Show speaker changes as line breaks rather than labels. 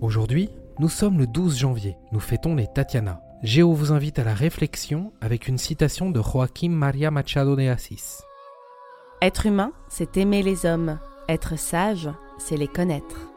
Aujourd'hui, nous sommes le 12 janvier, nous fêtons les Tatiana. Géo vous invite à la réflexion avec une citation de Joaquim Maria Machado de Assis.
Être humain, c'est aimer les hommes. Être sage, c'est les connaître.